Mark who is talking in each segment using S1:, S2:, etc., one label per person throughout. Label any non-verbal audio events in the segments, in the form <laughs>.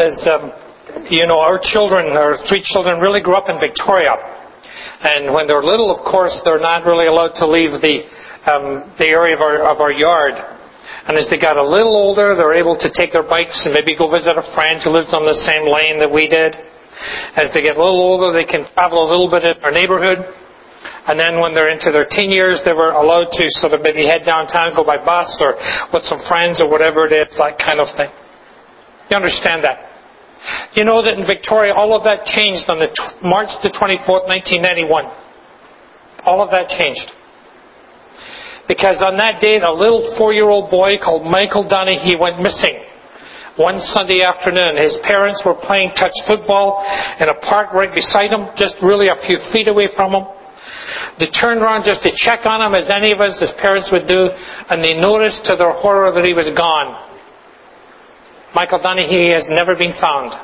S1: as um, you know, our children, our three children, really grew up in Victoria. And when they're little, of course, they're not really allowed to leave the um, the area of our of our yard. And as they got a little older, they're able to take their bikes and maybe go visit a friend who lives on the same lane that we did. As they get a little older, they can travel a little bit in our neighborhood. And then when they're into their teen years, they were allowed to sort of maybe head downtown, go by bus or with some friends or whatever it is, that kind of thing. You understand that? You know that in Victoria, all of that changed on the t- March the 24th, 1991. All of that changed. Because on that date, a little four-year-old boy called Michael Dunahee went missing one Sunday afternoon. His parents were playing touch football in a park right beside him, just really a few feet away from him. They turned around just to check on him as any of us, as parents would do, and they noticed to their horror that he was gone. Michael Dunahee has never been found.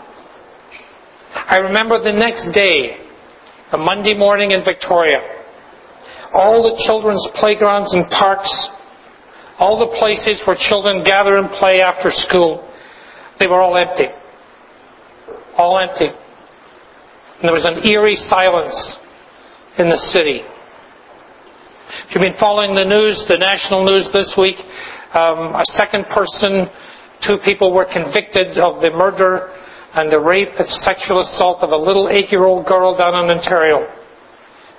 S1: I remember the next day, the Monday morning in Victoria, all the children's playgrounds and parks, all the places where children gather and play after school, they were all empty. All empty. And there was an eerie silence in the city. If you've been following the news, the national news this week, um, a second person, two people were convicted of the murder and the rape and sexual assault of a little eight-year-old girl down in Ontario.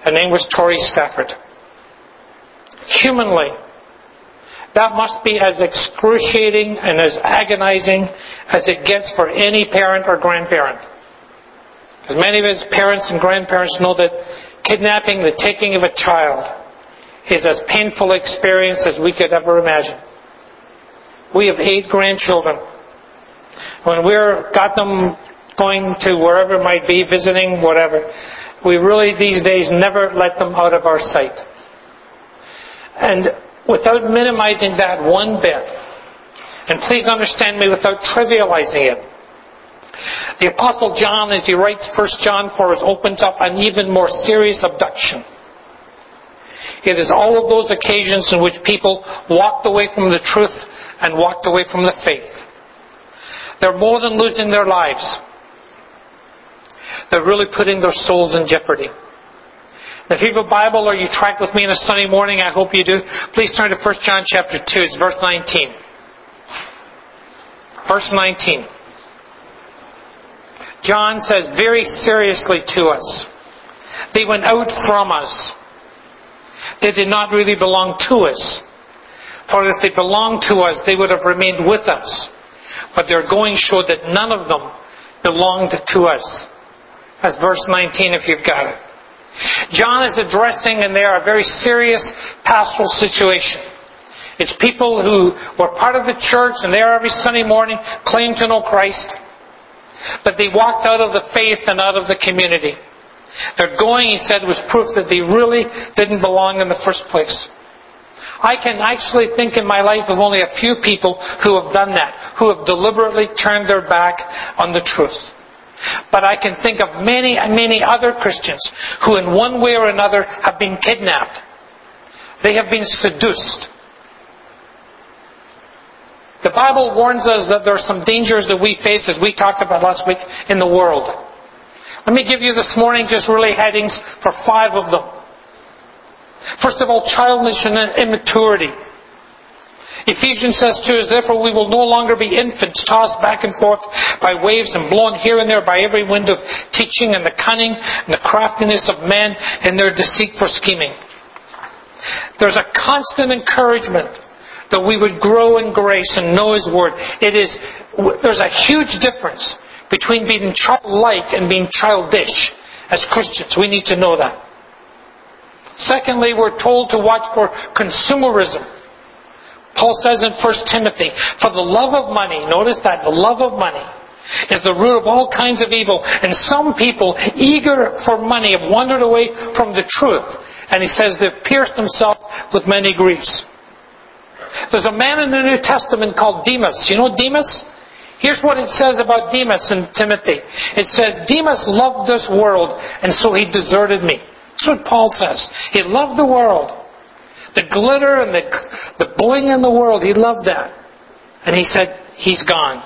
S1: Her name was Tori Stafford. Humanly, that must be as excruciating and as agonizing as it gets for any parent or grandparent. Because many of us parents and grandparents know that kidnapping, the taking of a child, is as painful an experience as we could ever imagine. We have eight grandchildren. When we're got them going to wherever it might be, visiting, whatever, we really these days never let them out of our sight. And without minimizing that one bit, and please understand me without trivializing it, the Apostle John, as he writes 1 John 4, opens up an even more serious abduction. It is all of those occasions in which people walked away from the truth and walked away from the faith. They're more than losing their lives. They're really putting their souls in jeopardy. If you have a Bible or you track with me on a Sunday morning, I hope you do, please turn to 1 John chapter 2. It's verse 19. Verse 19. John says very seriously to us, they went out from us. They did not really belong to us. For if they belonged to us, they would have remained with us. But their going showed that none of them belonged to us. That's verse 19 if you've got it. John is addressing in there a very serious pastoral situation. It's people who were part of the church and there every Sunday morning claim to know Christ. But they walked out of the faith and out of the community. Their going, he said, was proof that they really didn't belong in the first place. I can actually think in my life of only a few people who have done that, who have deliberately turned their back on the truth. But I can think of many, many other Christians who in one way or another have been kidnapped. They have been seduced. The Bible warns us that there are some dangers that we face, as we talked about last week, in the world. Let me give you this morning just really headings for five of them. First of all, childishness and immaturity. Ephesians says too, is therefore we will no longer be infants tossed back and forth by waves and blown here and there by every wind of teaching and the cunning and the craftiness of men and their deceit for scheming. There's a constant encouragement that we would grow in grace and know His Word. It is, there's a huge difference between being childlike and being childish as Christians. We need to know that. Secondly, we're told to watch for consumerism. Paul says in 1 Timothy, for the love of money, notice that, the love of money is the root of all kinds of evil. And some people, eager for money, have wandered away from the truth. And he says they've pierced themselves with many griefs. There's a man in the New Testament called Demas. You know Demas? Here's what it says about Demas and Timothy. It says, Demas loved this world, and so he deserted me. That's what Paul says. He loved the world. The glitter and the, the bling in the world, he loved that. And he said, he's gone.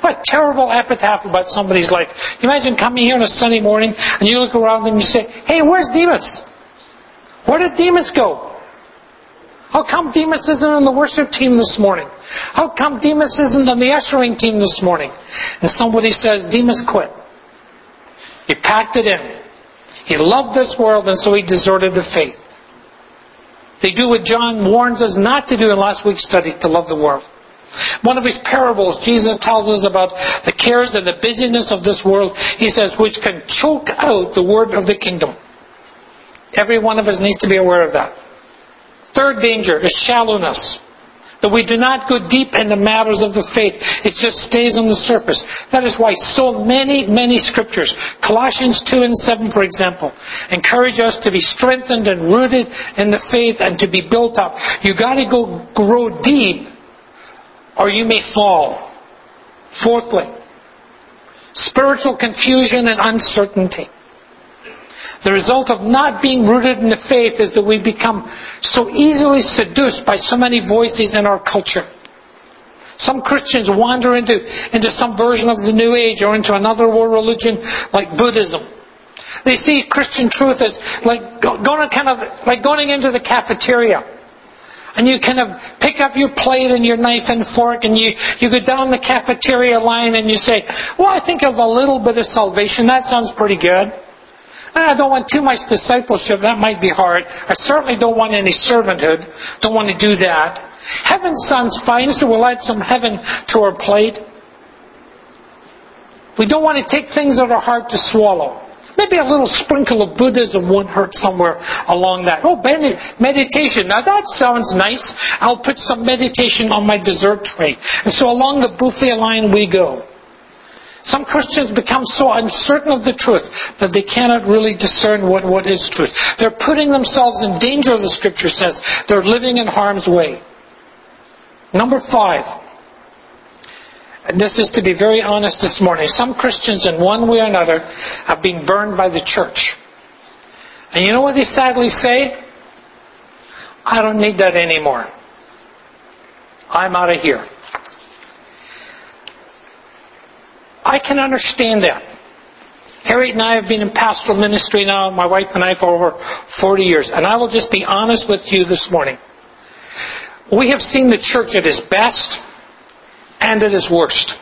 S1: What a terrible epitaph about somebody's life. Imagine coming here on a Sunday morning and you look around and you say, hey, where's Demas? Where did Demas go? How come Demas isn't on the worship team this morning? How come Demas isn't on the ushering team this morning? And somebody says, Demas quit. He packed it in. He loved this world and so he deserted the faith. They do what John warns us not to do in last week's study, to love the world. One of his parables, Jesus tells us about the cares and the busyness of this world. He says, which can choke out the word of the kingdom. Every one of us needs to be aware of that. Third danger is shallowness. That we do not go deep into matters of the faith. It just stays on the surface. That is why so many, many scriptures, Colossians 2 and 7 for example, encourage us to be strengthened and rooted in the faith and to be built up. You gotta go grow deep or you may fall. Fourthly, spiritual confusion and uncertainty. The result of not being rooted in the faith is that we become so easily seduced by so many voices in our culture. Some Christians wander into, into some version of the New Age or into another world religion like Buddhism. They see Christian truth as like going kind of like going into the cafeteria and you kind of pick up your plate and your knife and fork and you, you go down the cafeteria line and you say, well, I think of a little bit of salvation. That sounds pretty good. Ah, I don't want too much discipleship. That might be hard. I certainly don't want any servanthood. Don't want to do that. Heaven's sounds fine, so we'll add some heaven to our plate. We don't want to take things that are hard to swallow. Maybe a little sprinkle of Buddhism won't hurt somewhere along that. Oh, meditation. Now that sounds nice. I'll put some meditation on my dessert tray. And so along the buffet line we go. Some Christians become so uncertain of the truth that they cannot really discern what, what is truth. They're putting themselves in danger, the scripture says. They're living in harm's way. Number five. And this is to be very honest this morning. Some Christians, in one way or another, have been burned by the church. And you know what they sadly say? I don't need that anymore. I'm out of here. I can understand that. Harriet and I have been in pastoral ministry now, my wife and I, for over 40 years. And I will just be honest with you this morning. We have seen the church at its best and at its worst.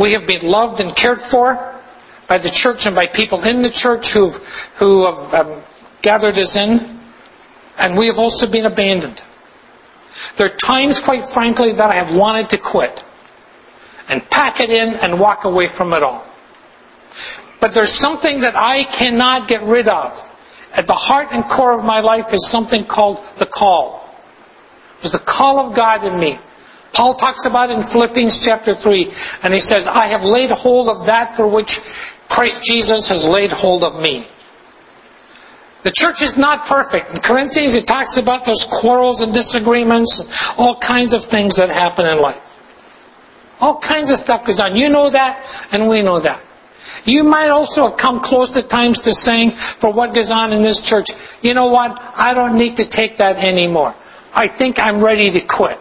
S1: We have been loved and cared for by the church and by people in the church who've, who have um, gathered us in. And we have also been abandoned. There are times, quite frankly, that I have wanted to quit and pack it in and walk away from it all. But there's something that I cannot get rid of. At the heart and core of my life is something called the call. It's the call of God in me. Paul talks about it in Philippians chapter 3, and he says, I have laid hold of that for which Christ Jesus has laid hold of me. The church is not perfect. In Corinthians, it talks about those quarrels and disagreements, all kinds of things that happen in life. All kinds of stuff goes on. You know that, and we know that. You might also have come close at times to saying, for what goes on in this church, you know what? I don't need to take that anymore. I think I'm ready to quit.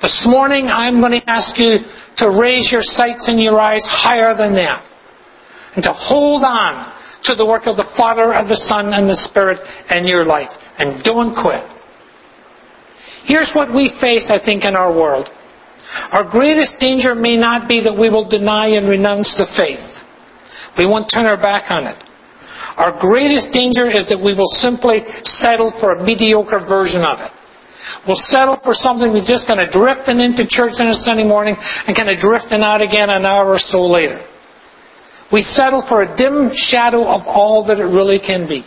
S1: This morning, I'm going to ask you to raise your sights and your eyes higher than that. And to hold on to the work of the Father, and the Son, and the Spirit in your life. And don't quit. Here's what we face, I think, in our world. Our greatest danger may not be that we will deny and renounce the faith. We won't turn our back on it. Our greatest danger is that we will simply settle for a mediocre version of it. We'll settle for something that's just kind of drifting into church on a Sunday morning and kind of drifting out again an hour or so later. We settle for a dim shadow of all that it really can be.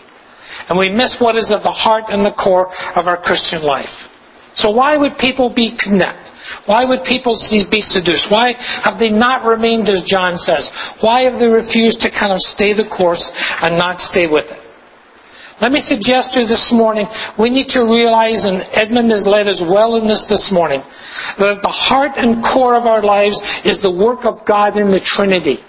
S1: And we miss what is at the heart and the core of our Christian life. So why would people be connect? Why would people be seduced? Why have they not remained as John says? Why have they refused to kind of stay the course and not stay with it? Let me suggest to you this morning, we need to realize, and Edmund has led us well in this this morning, that the heart and core of our lives is the work of God in the Trinity.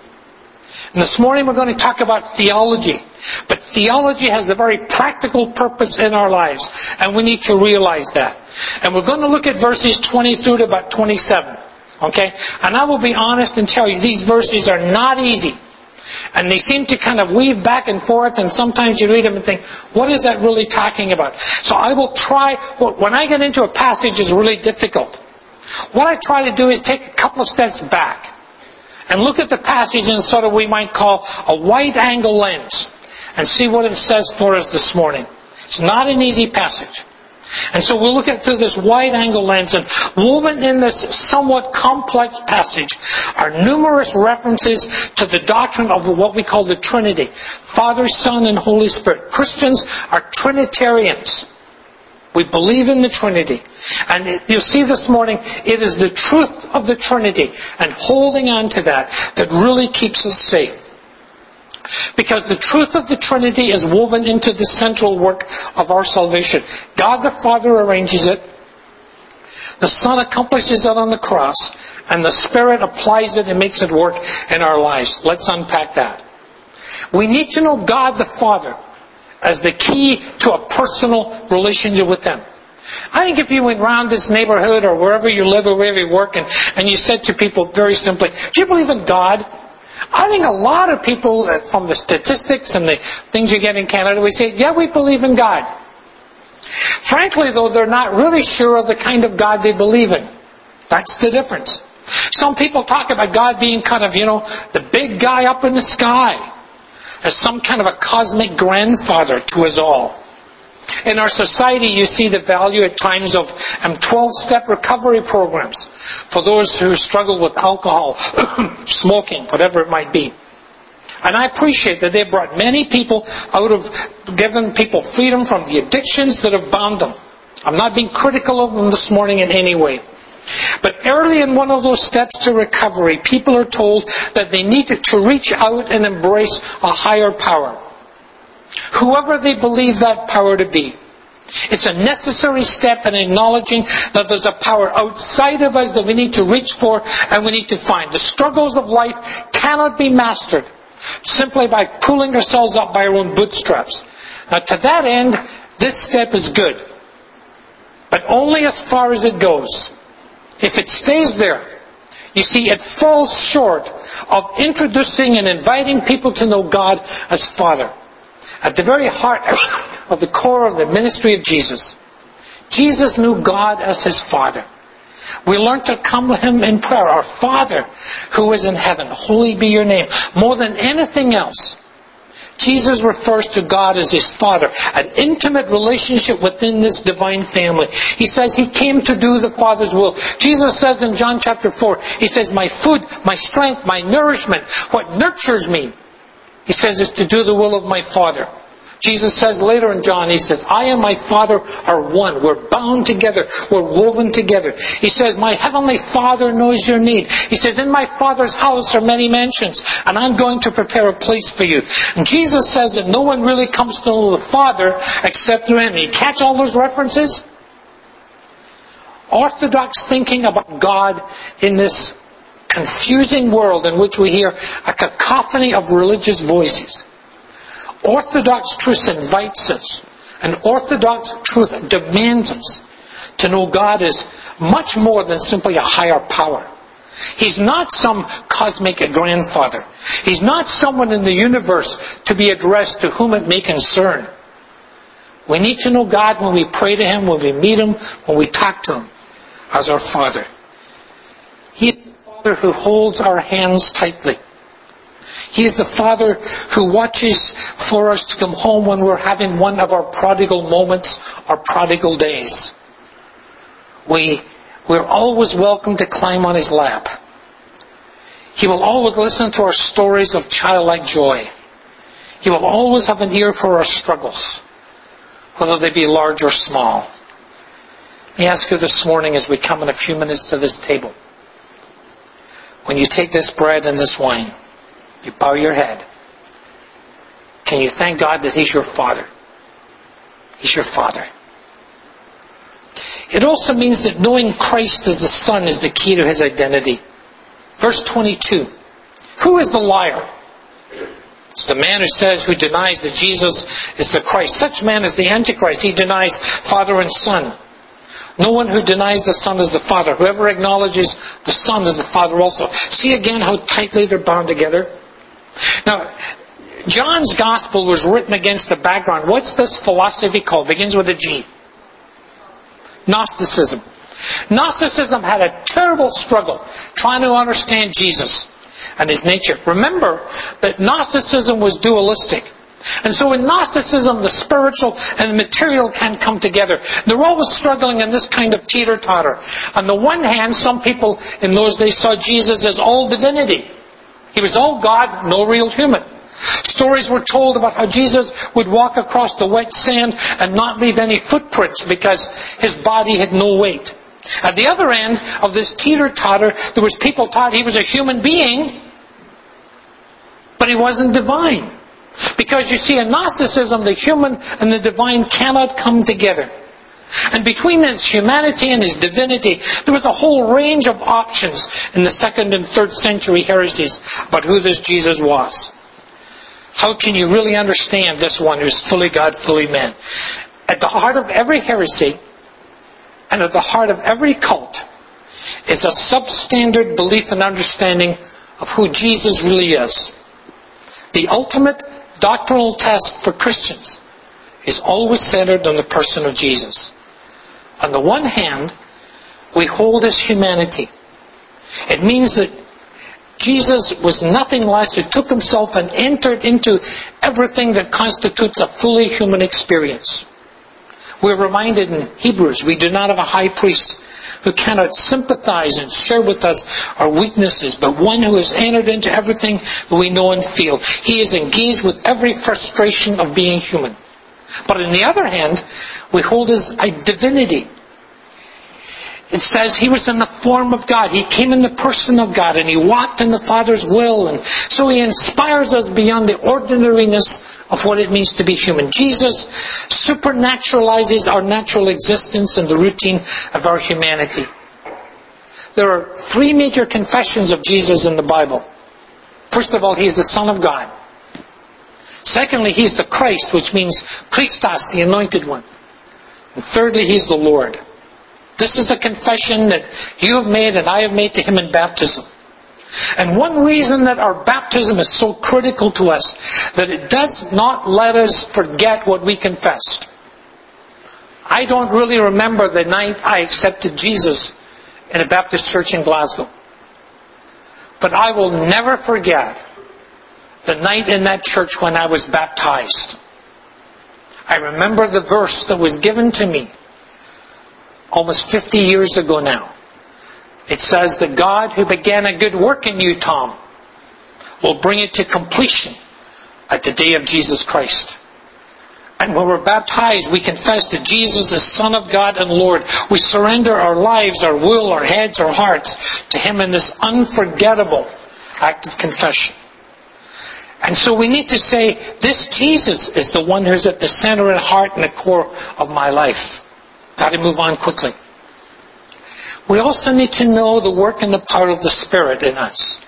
S1: And this morning we're going to talk about theology. But theology has a very practical purpose in our lives, and we need to realize that. And we're going to look at verses 20 through to about 27. Okay? And I will be honest and tell you, these verses are not easy. And they seem to kind of weave back and forth, and sometimes you read them and think, what is that really talking about? So I will try, when I get into a passage is really difficult. What I try to do is take a couple of steps back and look at the passage in sort of we might call a wide angle lens and see what it says for us this morning. It's not an easy passage. And so we'll look at through this wide angle lens and woven in this somewhat complex passage are numerous references to the doctrine of what we call the Trinity. Father, Son, and Holy Spirit. Christians are Trinitarians. We believe in the Trinity. And you'll see this morning, it is the truth of the Trinity and holding on to that that really keeps us safe. Because the truth of the Trinity is woven into the central work of our salvation. God the Father arranges it. The Son accomplishes it on the cross. And the Spirit applies it and makes it work in our lives. Let's unpack that. We need to know God the Father as the key to a personal relationship with them. I think if you went around this neighborhood or wherever you live or wherever you work and, and you said to people very simply, do you believe in God? I think a lot of people, uh, from the statistics and the things you get in Canada, we say, yeah, we believe in God. Frankly, though, they're not really sure of the kind of God they believe in. That's the difference. Some people talk about God being kind of, you know, the big guy up in the sky as some kind of a cosmic grandfather to us all. In our society, you see the value at times of 12-step um, recovery programs for those who struggle with alcohol, <coughs> smoking, whatever it might be. And I appreciate that they've brought many people out of, given people freedom from the addictions that have bound them. I'm not being critical of them this morning in any way. But early in one of those steps to recovery, people are told that they need to reach out and embrace a higher power whoever they believe that power to be. It's a necessary step in acknowledging that there's a power outside of us that we need to reach for and we need to find. The struggles of life cannot be mastered simply by pulling ourselves up by our own bootstraps. Now to that end, this step is good. But only as far as it goes. If it stays there, you see, it falls short of introducing and inviting people to know God as Father at the very heart of the core of the ministry of Jesus. Jesus knew God as his Father. We learn to come to him in prayer. Our Father who is in heaven, holy be your name. More than anything else, Jesus refers to God as his Father, an intimate relationship within this divine family. He says he came to do the Father's will. Jesus says in John chapter 4, he says, my food, my strength, my nourishment, what nurtures me he says is to do the will of my Father. Jesus says later in John, he says, I and my Father are one. We're bound together. We're woven together. He says, my heavenly Father knows your need. He says, in my Father's house are many mansions, and I'm going to prepare a place for you. And Jesus says that no one really comes to know the Father except through him. You catch all those references? Orthodox thinking about God in this confusing world in which we hear a cacophony of religious voices. Orthodox truth invites us, and Orthodox truth demands us to know God is much more than simply a higher power. He's not some cosmic grandfather. He's not someone in the universe to be addressed to whom it may concern. We need to know God when we pray to Him, when we meet Him, when we talk to Him as our Father. He is the Father who holds our hands tightly. He is the Father who watches for us to come home when we're having one of our prodigal moments our prodigal days. We, we're always welcome to climb on His lap. He will always listen to our stories of childlike joy. He will always have an ear for our struggles, whether they be large or small. Let ask you this morning as we come in a few minutes to this table. When you take this bread and this wine, you bow your head. Can you thank God that He's your Father? He's your Father. It also means that knowing Christ as the Son is the key to His identity. Verse 22. Who is the liar? It's the man who says, who denies that Jesus is the Christ. Such man is the Antichrist. He denies Father and Son. No one who denies the Son is the Father. Whoever acknowledges the Son is the Father also. See again how tightly they're bound together? Now, John's Gospel was written against the background. What's this philosophy called? Begins with a G. Gnosticism. Gnosticism had a terrible struggle trying to understand Jesus and his nature. Remember that Gnosticism was dualistic. And so in Gnosticism, the spiritual and the material can't come together. They're always struggling in this kind of teeter-totter. On the one hand, some people in those days saw Jesus as all divinity. He was all God, no real human. Stories were told about how Jesus would walk across the wet sand and not leave any footprints because his body had no weight. At the other end of this teeter-totter, there was people taught he was a human being, but he wasn't divine. Because you see, in Gnosticism, the human and the divine cannot come together. And between his humanity and his divinity, there was a whole range of options in the second and third century heresies about who this Jesus was. How can you really understand this one who's fully God, fully man? At the heart of every heresy and at the heart of every cult is a substandard belief and understanding of who Jesus really is. The ultimate doctrinal test for Christians is always centered on the person of Jesus. On the one hand, we hold his humanity. It means that Jesus was nothing less who took himself and entered into everything that constitutes a fully human experience. We're reminded in Hebrews, we do not have a high priest who cannot sympathize and share with us our weaknesses, but one who has entered into everything we know and feel. He is engaged with every frustration of being human. But on the other hand, we hold his divinity. It says he was in the form of God. He came in the person of God and he walked in the Father's will. And so he inspires us beyond the ordinariness of what it means to be human. Jesus supernaturalizes our natural existence and the routine of our humanity. There are three major confessions of Jesus in the Bible. First of all, he is the Son of God. Secondly, he's the Christ, which means Christos, the anointed one. And thirdly, he's the Lord. This is the confession that you have made and I have made to him in baptism. And one reason that our baptism is so critical to us, that it does not let us forget what we confessed. I don't really remember the night I accepted Jesus in a Baptist church in Glasgow. But I will never forget the night in that church when I was baptized. I remember the verse that was given to me almost 50 years ago now. It says that God who began a good work in you, Tom, will bring it to completion at the day of Jesus Christ. And when we're baptized, we confess that Jesus is Son of God and Lord. We surrender our lives, our will, our heads, our hearts to Him in this unforgettable act of confession. And so we need to say, this Jesus is the one who's at the center and heart and the core of my life. Got to move on quickly. We also need to know the work and the power of the Spirit in us.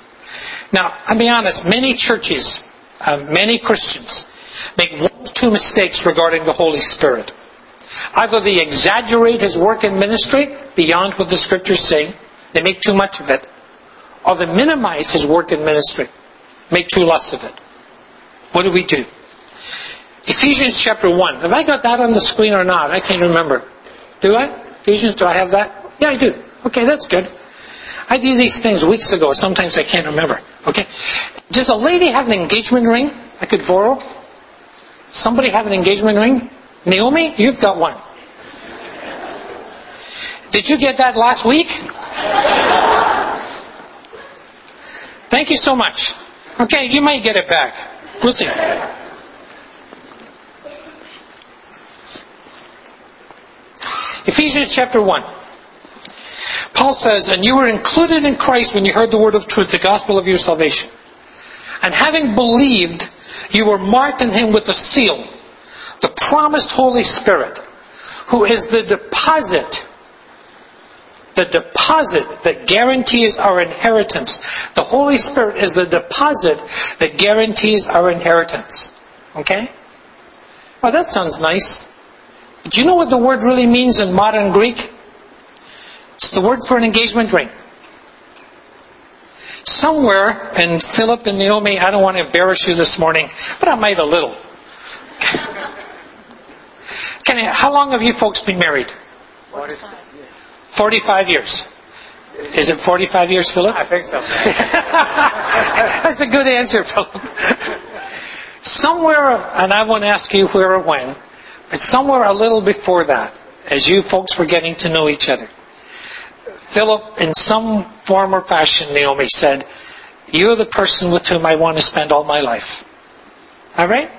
S1: Now, I'll be honest, many churches, uh, many Christians, make one or two mistakes regarding the Holy Spirit. Either they exaggerate His work in ministry beyond what the Scriptures say, they make too much of it, or they minimize His work in ministry, make too less of it. What do we do? Ephesians chapter 1. Have I got that on the screen or not? I can't remember. Do I? Ephesians, do I have that? Yeah, I do. Okay, that's good. I do these things weeks ago. Sometimes I can't remember. Okay? Does a lady have an engagement ring I could borrow? Somebody have an engagement ring? Naomi, you've got one. Did you get that last week? Thank you so much. Okay, you might get it back. See. Ephesians chapter 1. Paul says, And you were included in Christ when you heard the word of truth, the gospel of your salvation. And having believed, you were marked in him with a seal, the promised Holy Spirit, who is the deposit, the deposit that guarantees our inheritance. The Holy Spirit is the deposit that guarantees our inheritance. Okay? Well, that sounds nice. Do you know what the word really means in modern Greek? It's the word for an engagement ring. Somewhere, and Philip and Naomi, I don't want to embarrass you this morning, but I might a little. <laughs> Can I, how long have you folks been married? 45 years. Is it 45 years, Philip?
S2: I think so. <laughs>
S1: That's a good answer, Philip. Somewhere, and I won't ask you where or when, but somewhere a little before that, as you folks were getting to know each other, Philip, in some form or fashion, Naomi said, You're the person with whom I want to spend all my life. All right?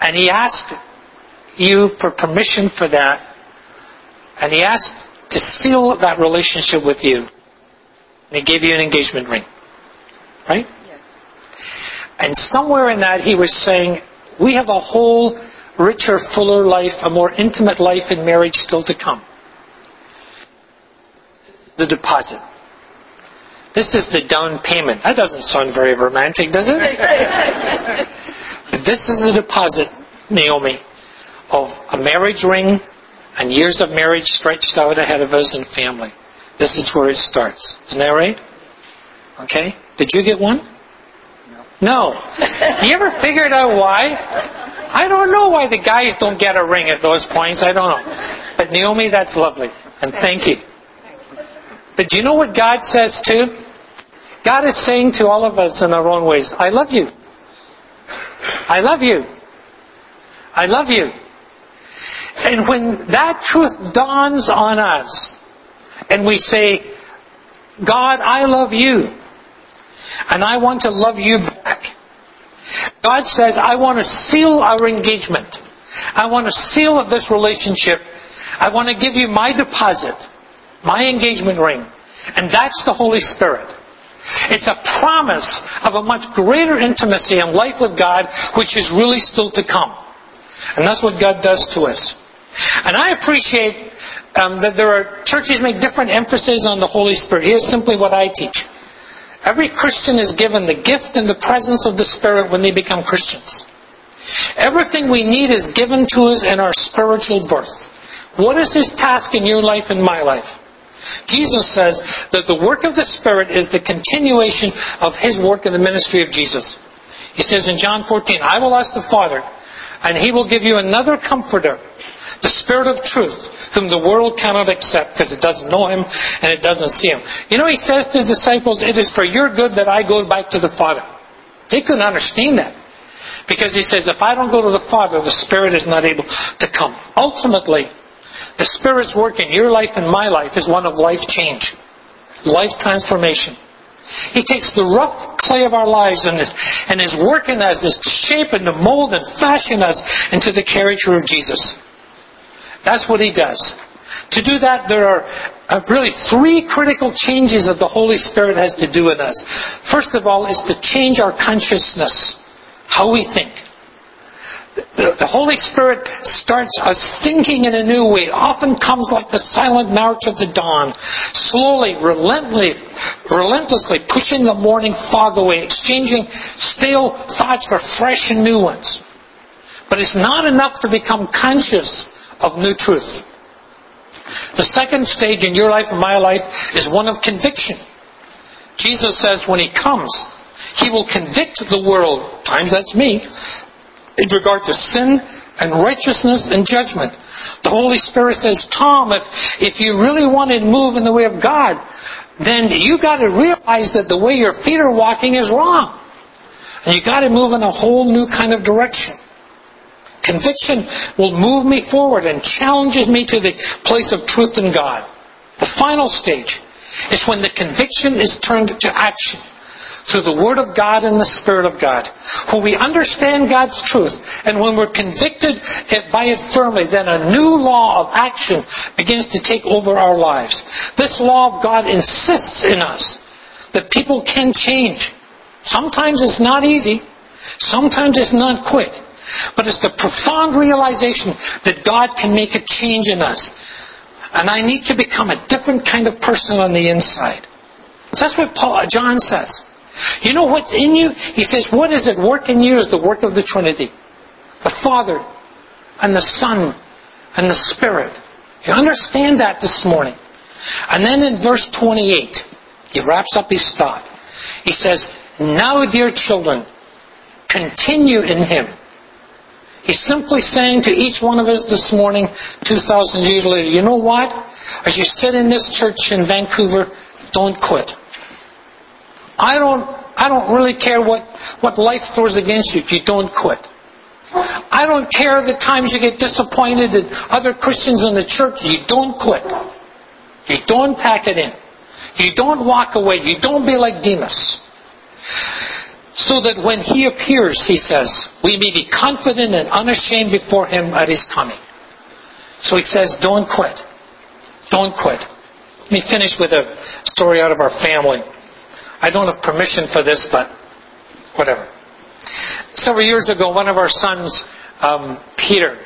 S1: And he asked you for permission for that, and he asked to seal that relationship with you. And he gave you an engagement ring. Right?
S3: Yes.
S1: And somewhere in that he was saying, we have a whole richer, fuller life, a more intimate life in marriage still to come. The deposit. This is the down payment. That doesn't sound very romantic, does it? but <laughs> this is the deposit, Naomi, of a marriage ring and years of marriage stretched out ahead of us and family. This is where it starts. Isn't that right? Okay? Did you get one? No. no. You ever figured out why? I don't know why the guys don't get a ring at those points. I don't know. But Naomi, that's lovely. And thank you. But do you know what God says too? God is saying to all of us in our own ways, I love you. I love you. I love you. And when that truth dawns on us, and we say, God, I love you, and I want to love you back. God says, I want to seal our engagement. I want to seal this relationship. I want to give you my deposit, my engagement ring. And that's the Holy Spirit. It's a promise of a much greater intimacy and life with God, which is really still to come. And that's what God does to us. And I appreciate um, that there are churches make different emphasis on the Holy Spirit. Here's simply what I teach. Every Christian is given the gift and the presence of the Spirit when they become Christians. Everything we need is given to us in our spiritual birth. What is His task in your life and my life? Jesus says that the work of the Spirit is the continuation of His work in the ministry of Jesus. He says in John 14, I will ask the Father, and He will give you another comforter, the Spirit of truth, whom the world cannot accept because it doesn't know Him and it doesn't see Him. You know, He says to His disciples, it is for your good that I go back to the Father. They couldn't understand that. Because He says, if I don't go to the Father, the Spirit is not able to come. Ultimately, the Spirit's work in your life and my life is one of life change, life transformation. He takes the rough clay of our lives and is, and is working us is to shape and to mold and fashion us into the character of Jesus. That's what he does. To do that, there are uh, really three critical changes that the Holy Spirit has to do in us. First of all, is to change our consciousness, how we think. The, the Holy Spirit starts us thinking in a new way. It often comes like the silent march of the dawn, slowly, relentlessly, relentlessly pushing the morning fog away, exchanging stale thoughts for fresh and new ones. But it's not enough to become conscious of new truth. The second stage in your life and my life is one of conviction. Jesus says when He comes, He will convict the world, times that's me, in regard to sin and righteousness and judgment. The Holy Spirit says, Tom, if, if you really want to move in the way of God, then you got to realize that the way your feet are walking is wrong. And you got to move in a whole new kind of direction. Conviction will move me forward and challenges me to the place of truth in God. The final stage is when the conviction is turned to action through the Word of God and the Spirit of God. When we understand God's truth and when we're convicted by it firmly, then a new law of action begins to take over our lives. This law of God insists in us that people can change. Sometimes it's not easy. Sometimes it's not quick. But it's the profound realization that God can make a change in us. And I need to become a different kind of person on the inside. So that's what Paul, uh, John says. You know what's in you? He says, what is at work in you is the work of the Trinity. The Father and the Son and the Spirit. You understand that this morning. And then in verse 28, he wraps up his thought. He says, Now, dear children, continue in him. He's simply saying to each one of us this morning, 2,000 years later, you know what? As you sit in this church in Vancouver, don't quit. I don't, I don't really care what, what life throws against you if you don't quit. I don't care the times you get disappointed in other Christians in the church, you don't quit. You don't pack it in. You don't walk away. You don't be like Demas. So that when he appears, he says, we may be confident and unashamed before him at his coming. So he says, don't quit. Don't quit. Let me finish with a story out of our family. I don't have permission for this, but whatever. Several years ago, one of our sons, um, Peter,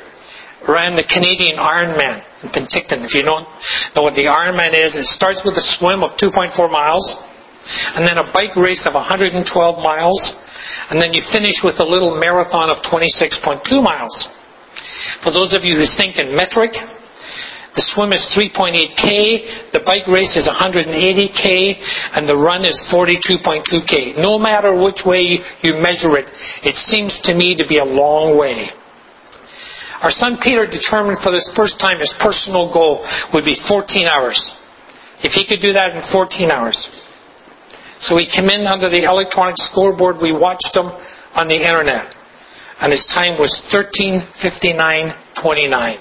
S1: ran the Canadian Ironman in Penticton. If you don't know what the Ironman is, it starts with a swim of 2.4 miles, and then a bike race of 112 miles, and then you finish with a little marathon of 26.2 miles. For those of you who think in metric, the swim is 3.8k, the bike race is 180k, and the run is 42.2k. No matter which way you measure it, it seems to me to be a long way. Our son Peter determined for this first time his personal goal would be 14 hours. If he could do that in 14 hours. So he came in under the electronic scoreboard. We watched him on the internet. And his time was 13.59.29.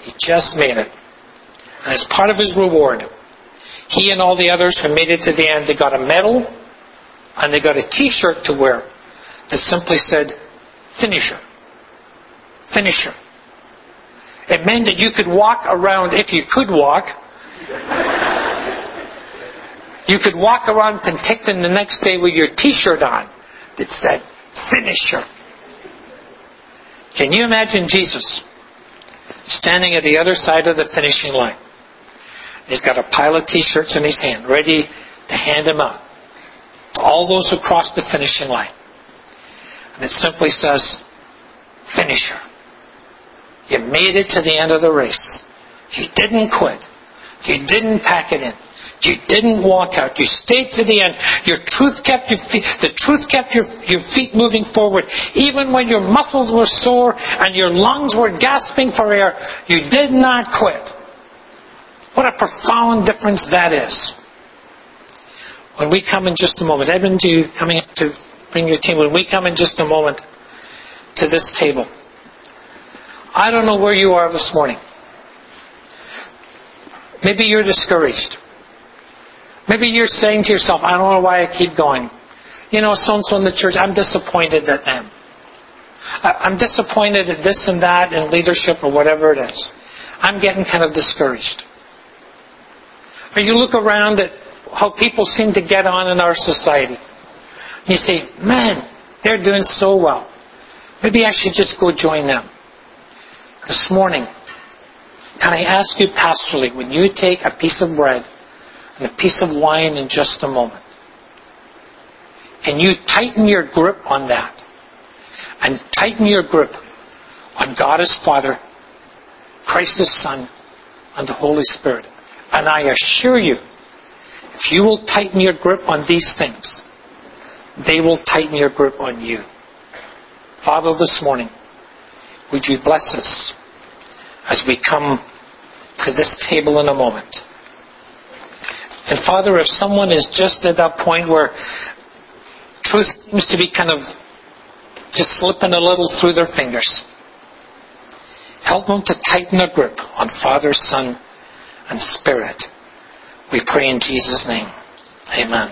S1: He just made it. And as part of his reward, he and all the others who made it to the end, they got a medal and they got a t-shirt to wear that simply said, finisher finisher. It meant that you could walk around, if you could walk, you could walk around Penticton the next day with your t-shirt on that said, finisher. Can you imagine Jesus standing at the other side of the finishing line? He's got a pile of t-shirts in his hand, ready to hand them out to all those who cross the finishing line. And it simply says, finisher. You made it to the end of the race. You didn't quit. You didn't pack it in. You didn't walk out. You stayed to the end. Your truth kept your feet, the truth kept your, your feet moving forward. Even when your muscles were sore and your lungs were gasping for air, you did not quit. What a profound difference that is. When we come in just a moment, Edmund, do you coming up to bring your team, when we come in just a moment to this table, I don't know where you are this morning. Maybe you're discouraged. Maybe you're saying to yourself, I don't know why I keep going. You know, so and so in the church, I'm disappointed at them. I'm disappointed at this and that in leadership or whatever it is. I'm getting kind of discouraged. Or you look around at how people seem to get on in our society. And you say, man, they're doing so well. Maybe I should just go join them this morning, can I ask you pastorally, when you take a piece of bread and a piece of wine in just a moment, can you tighten your grip on that? And tighten your grip on God as Father, Christ as Son, and the Holy Spirit. And I assure you, if you will tighten your grip on these things, they will tighten your grip on you. Father, this morning, would you bless us as we come to this table in a moment? And Father, if someone is just at that point where truth seems to be kind of just slipping a little through their fingers, help them to tighten their grip on Father, Son, and Spirit. We pray in Jesus' name. Amen.